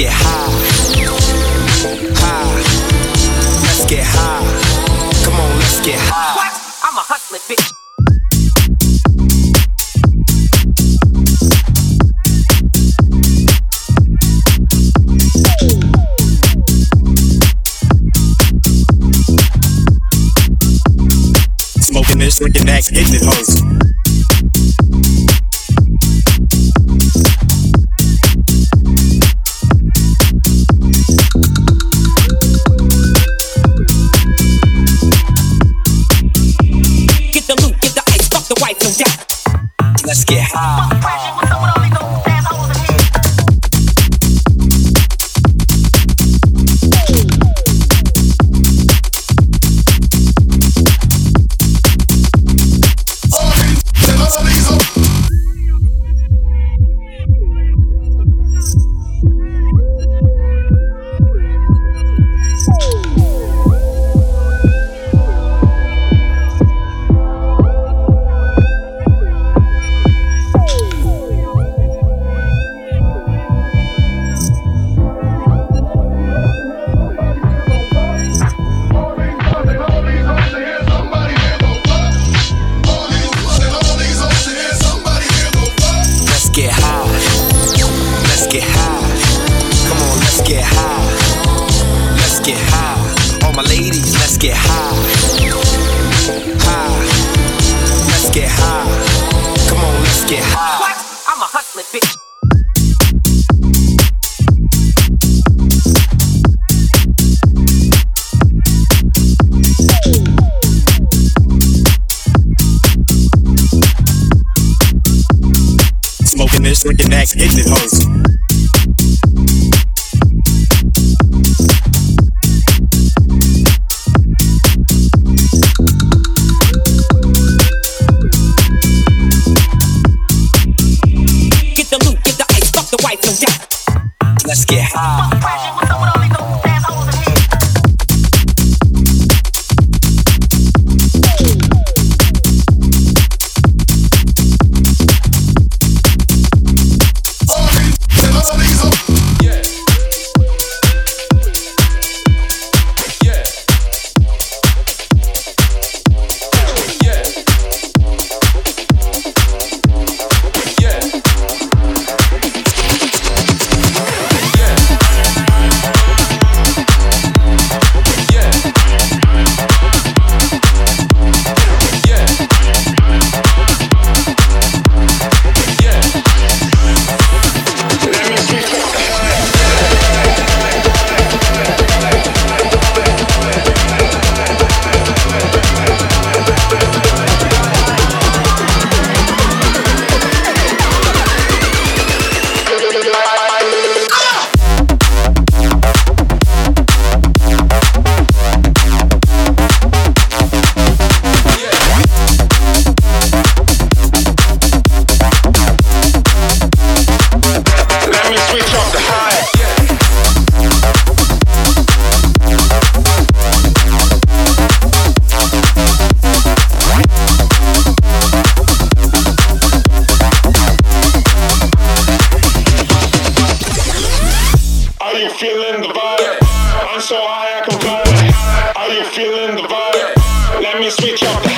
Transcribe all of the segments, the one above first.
my ladies, let's get high. High. Let's get high. Come on, let's get high. What? I'm a hustler, bitch. Smoking this, drinking that, hitting it hoes. Doubt. Smoking this, drinking that, hitting it hoes. Get the loot, get the ice, fuck the wife, no doubt. Let's get high. Feeling the vibe? I'm so high I can fly. Are you feeling the vibe? Let me switch up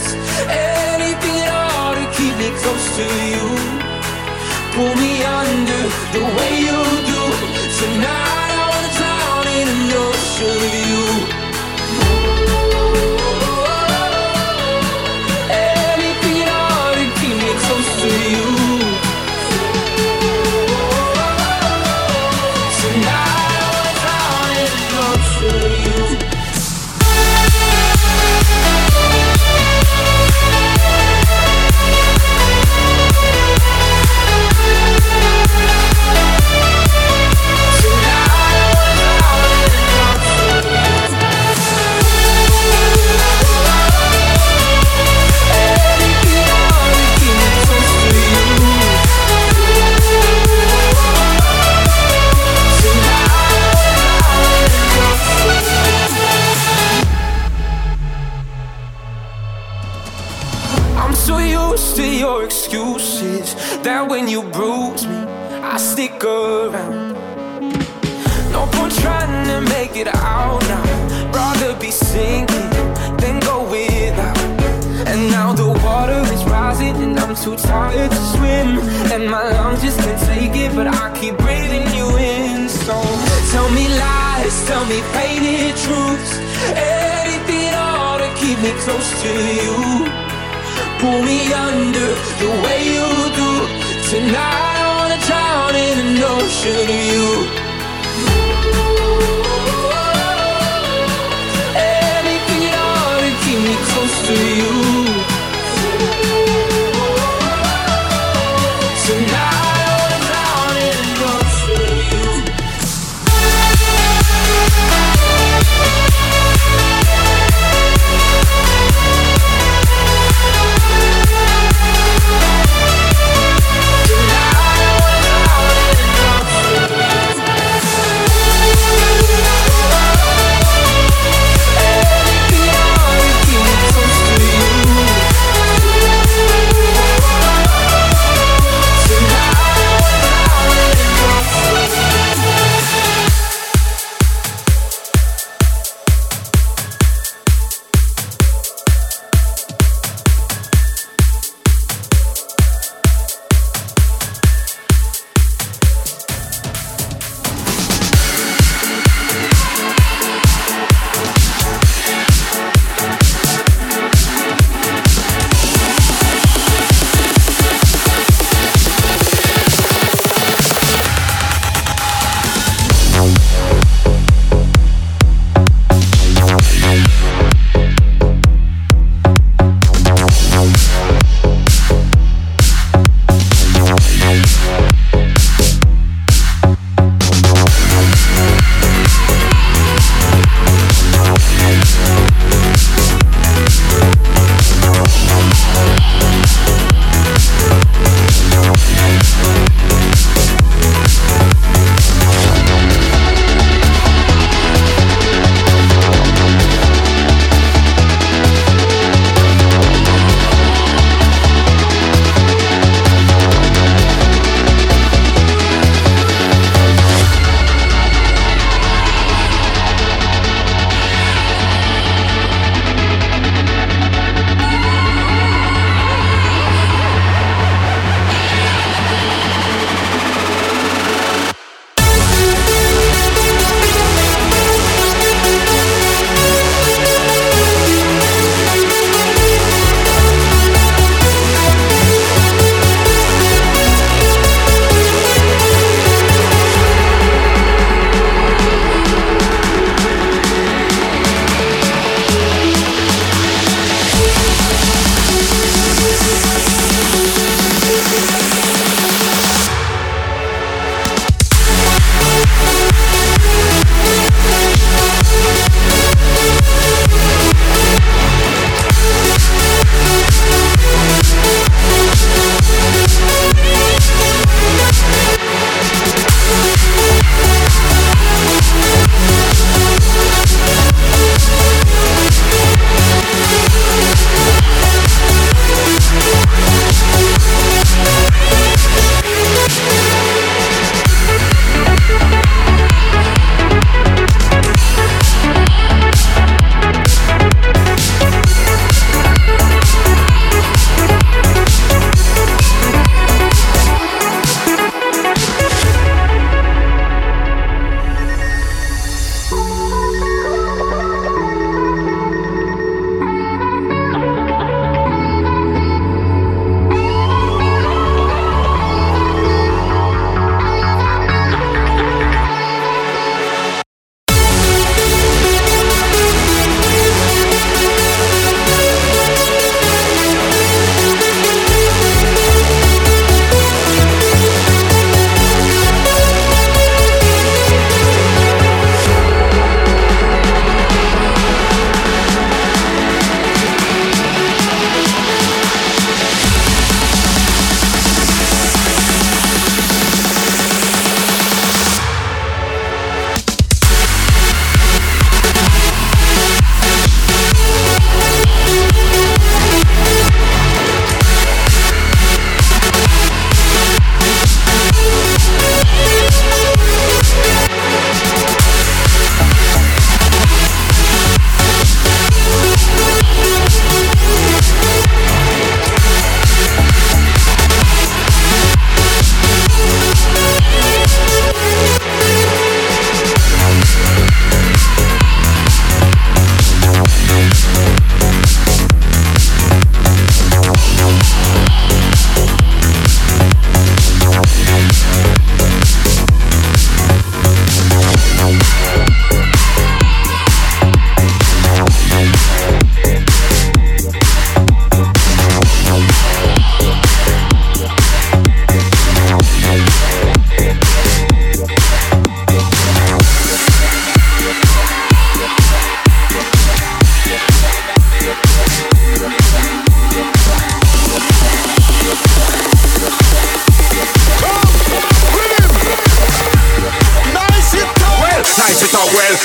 it's anything at all to keep me close to you. Pull me under the way you my lungs just can't take it, but I keep breathing you in. So tell me lies, tell me painted truths, anything all to keep me close to you. Pull me under the way you do. Tonight I wanna drown in an ocean of you.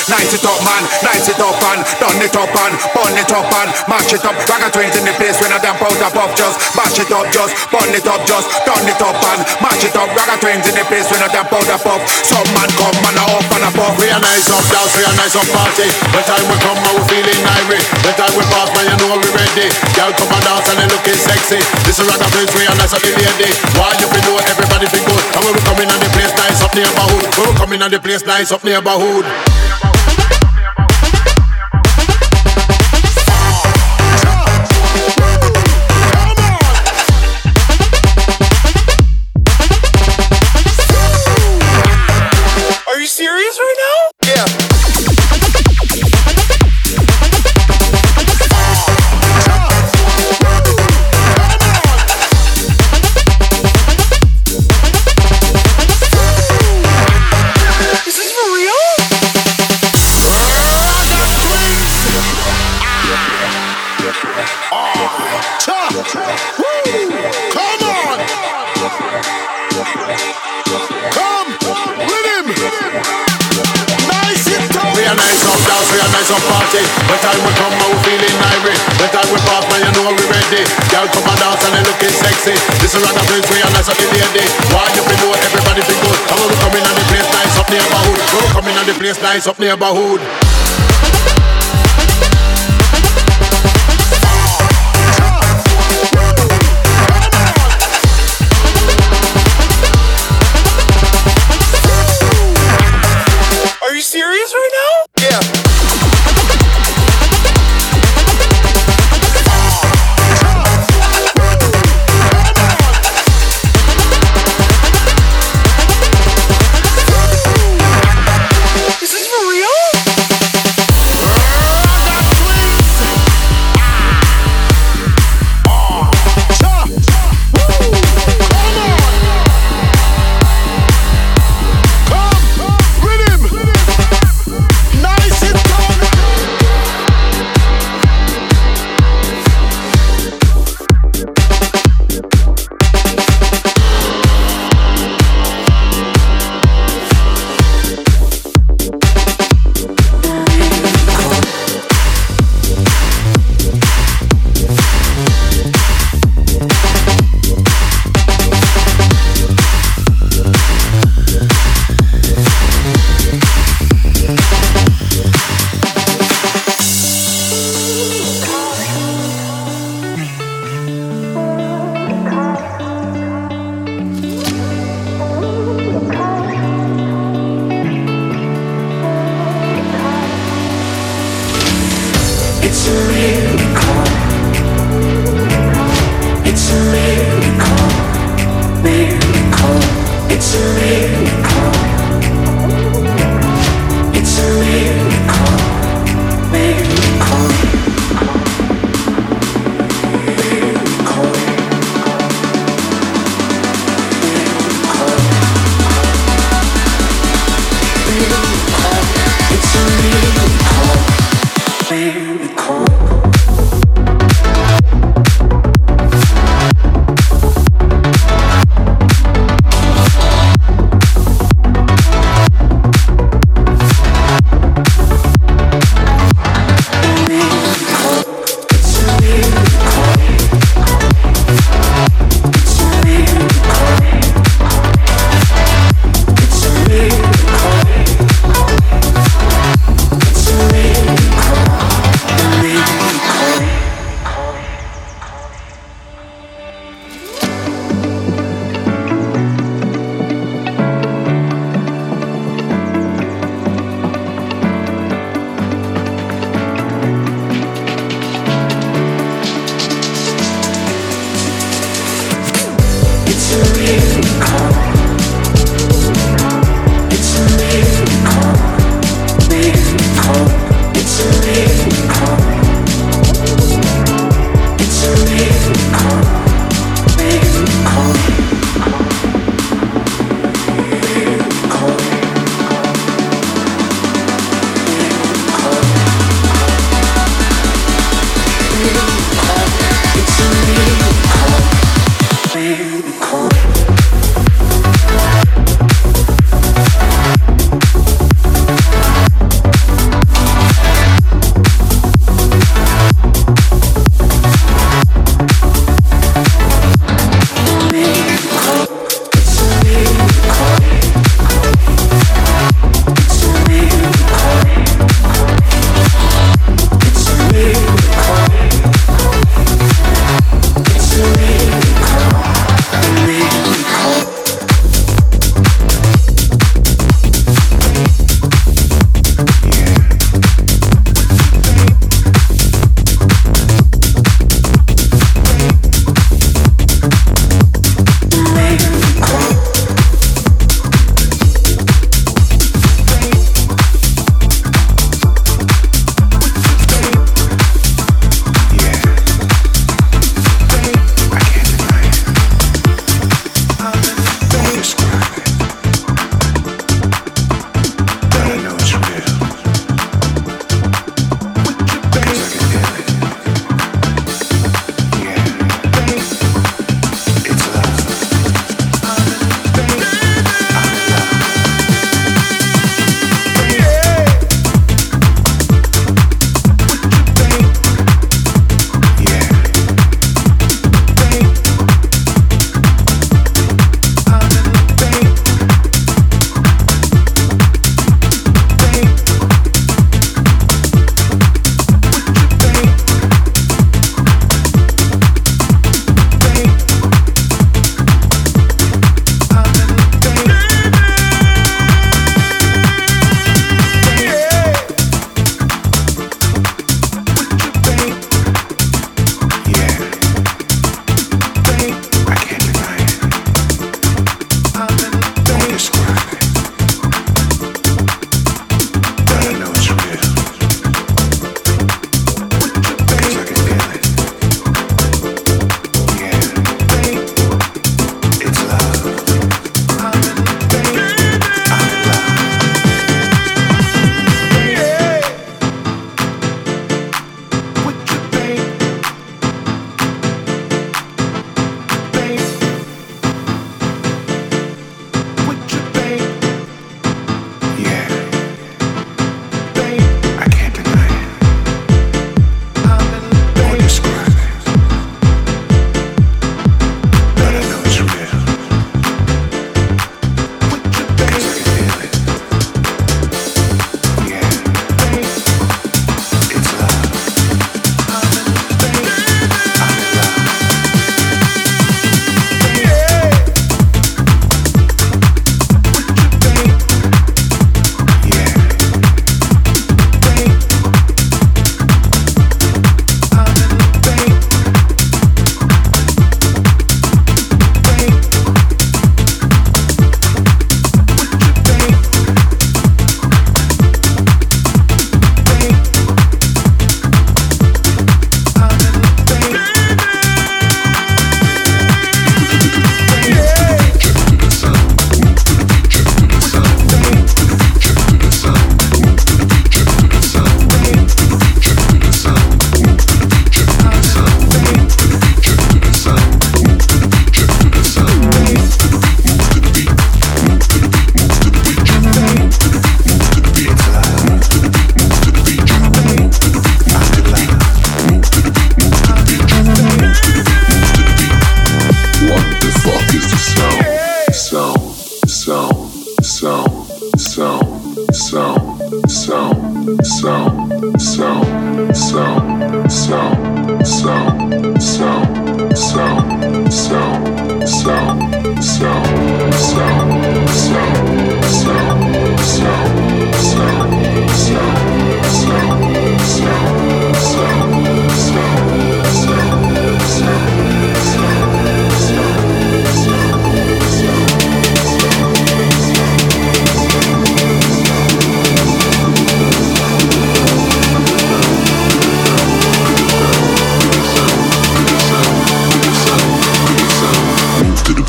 Nice it up man, nice it up and done it up and burn it up and mash it up. Ragga twins in the place when I damn powder puff just mash it up just burn it up just done it up and mash it up. Ragga twins in the place when I damn powder puff. Some man come man a up and. We a nice up dance, nice up party. The time we come, we feeling irate. The time we pass, man, you know we ready. Girl come and dance and they looking sexy. This is Ragga twins, nice up the lady. Why you be know everybody be good? And when we come in and the place nice up neighborhood. When we come in and the place nice up neighborhood. Looking. This is Ragga Prince, we are nice up the lady. Why you be know everybody be good? And when we come in and the place nice up neighborhood. When we come in and the place nice up neighborhood.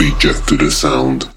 beat a to the sound.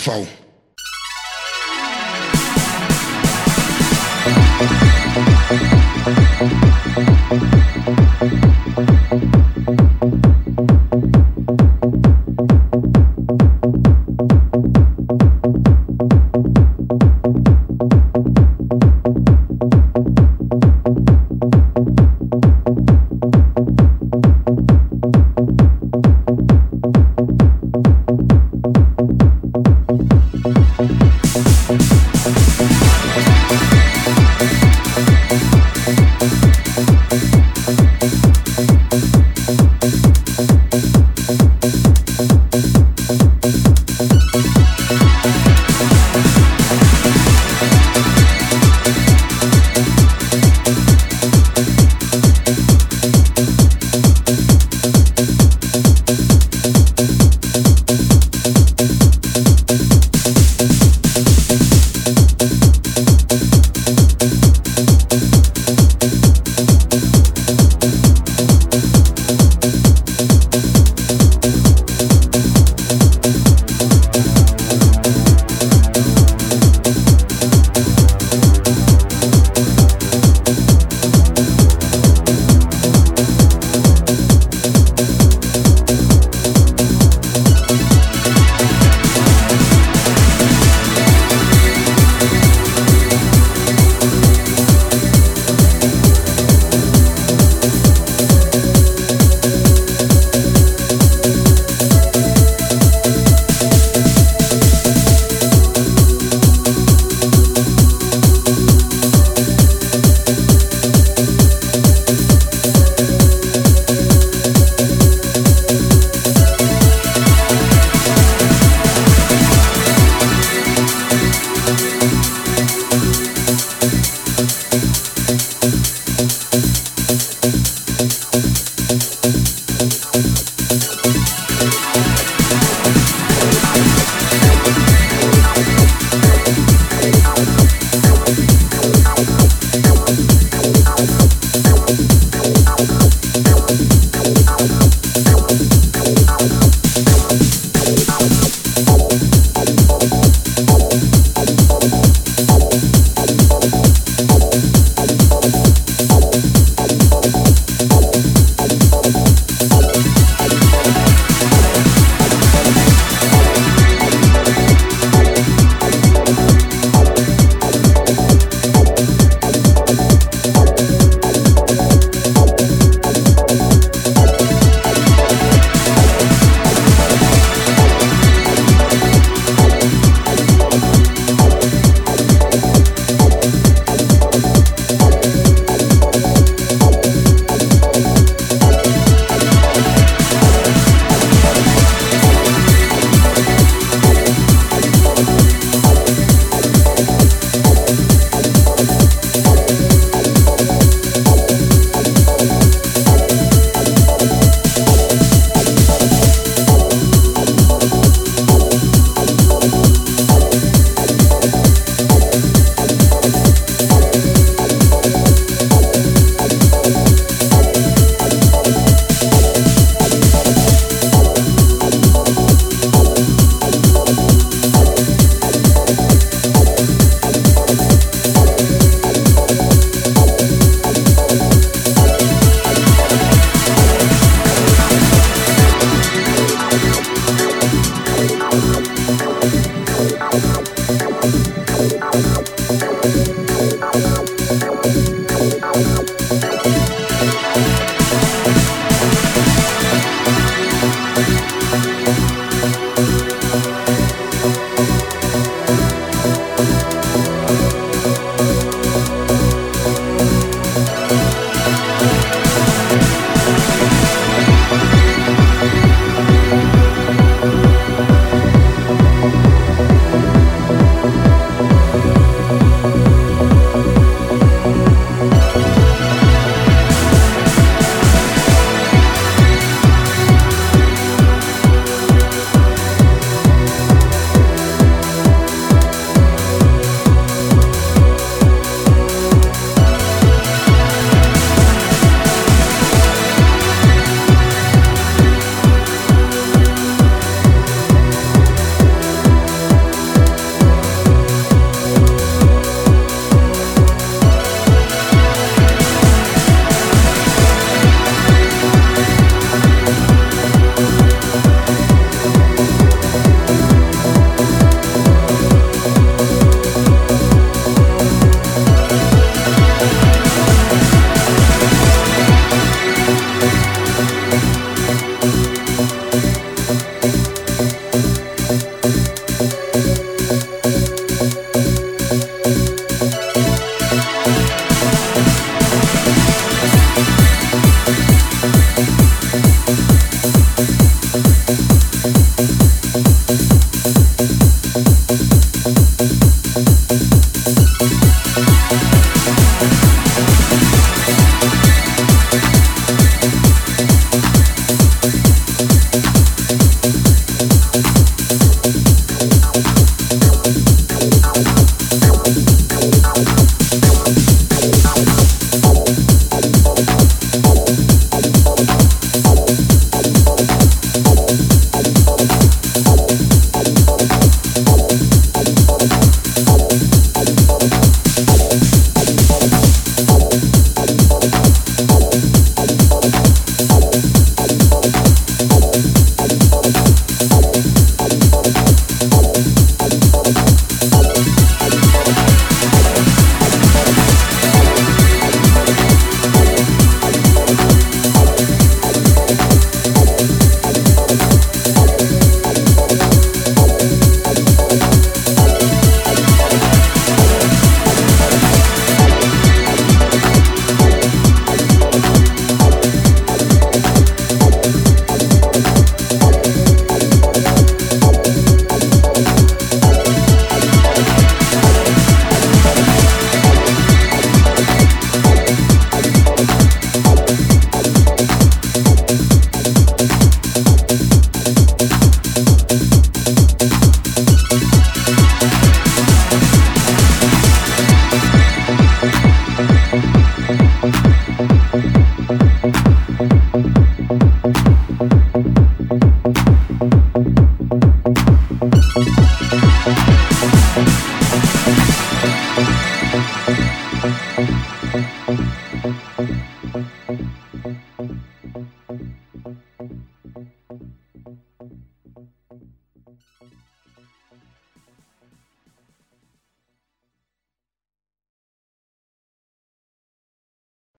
fao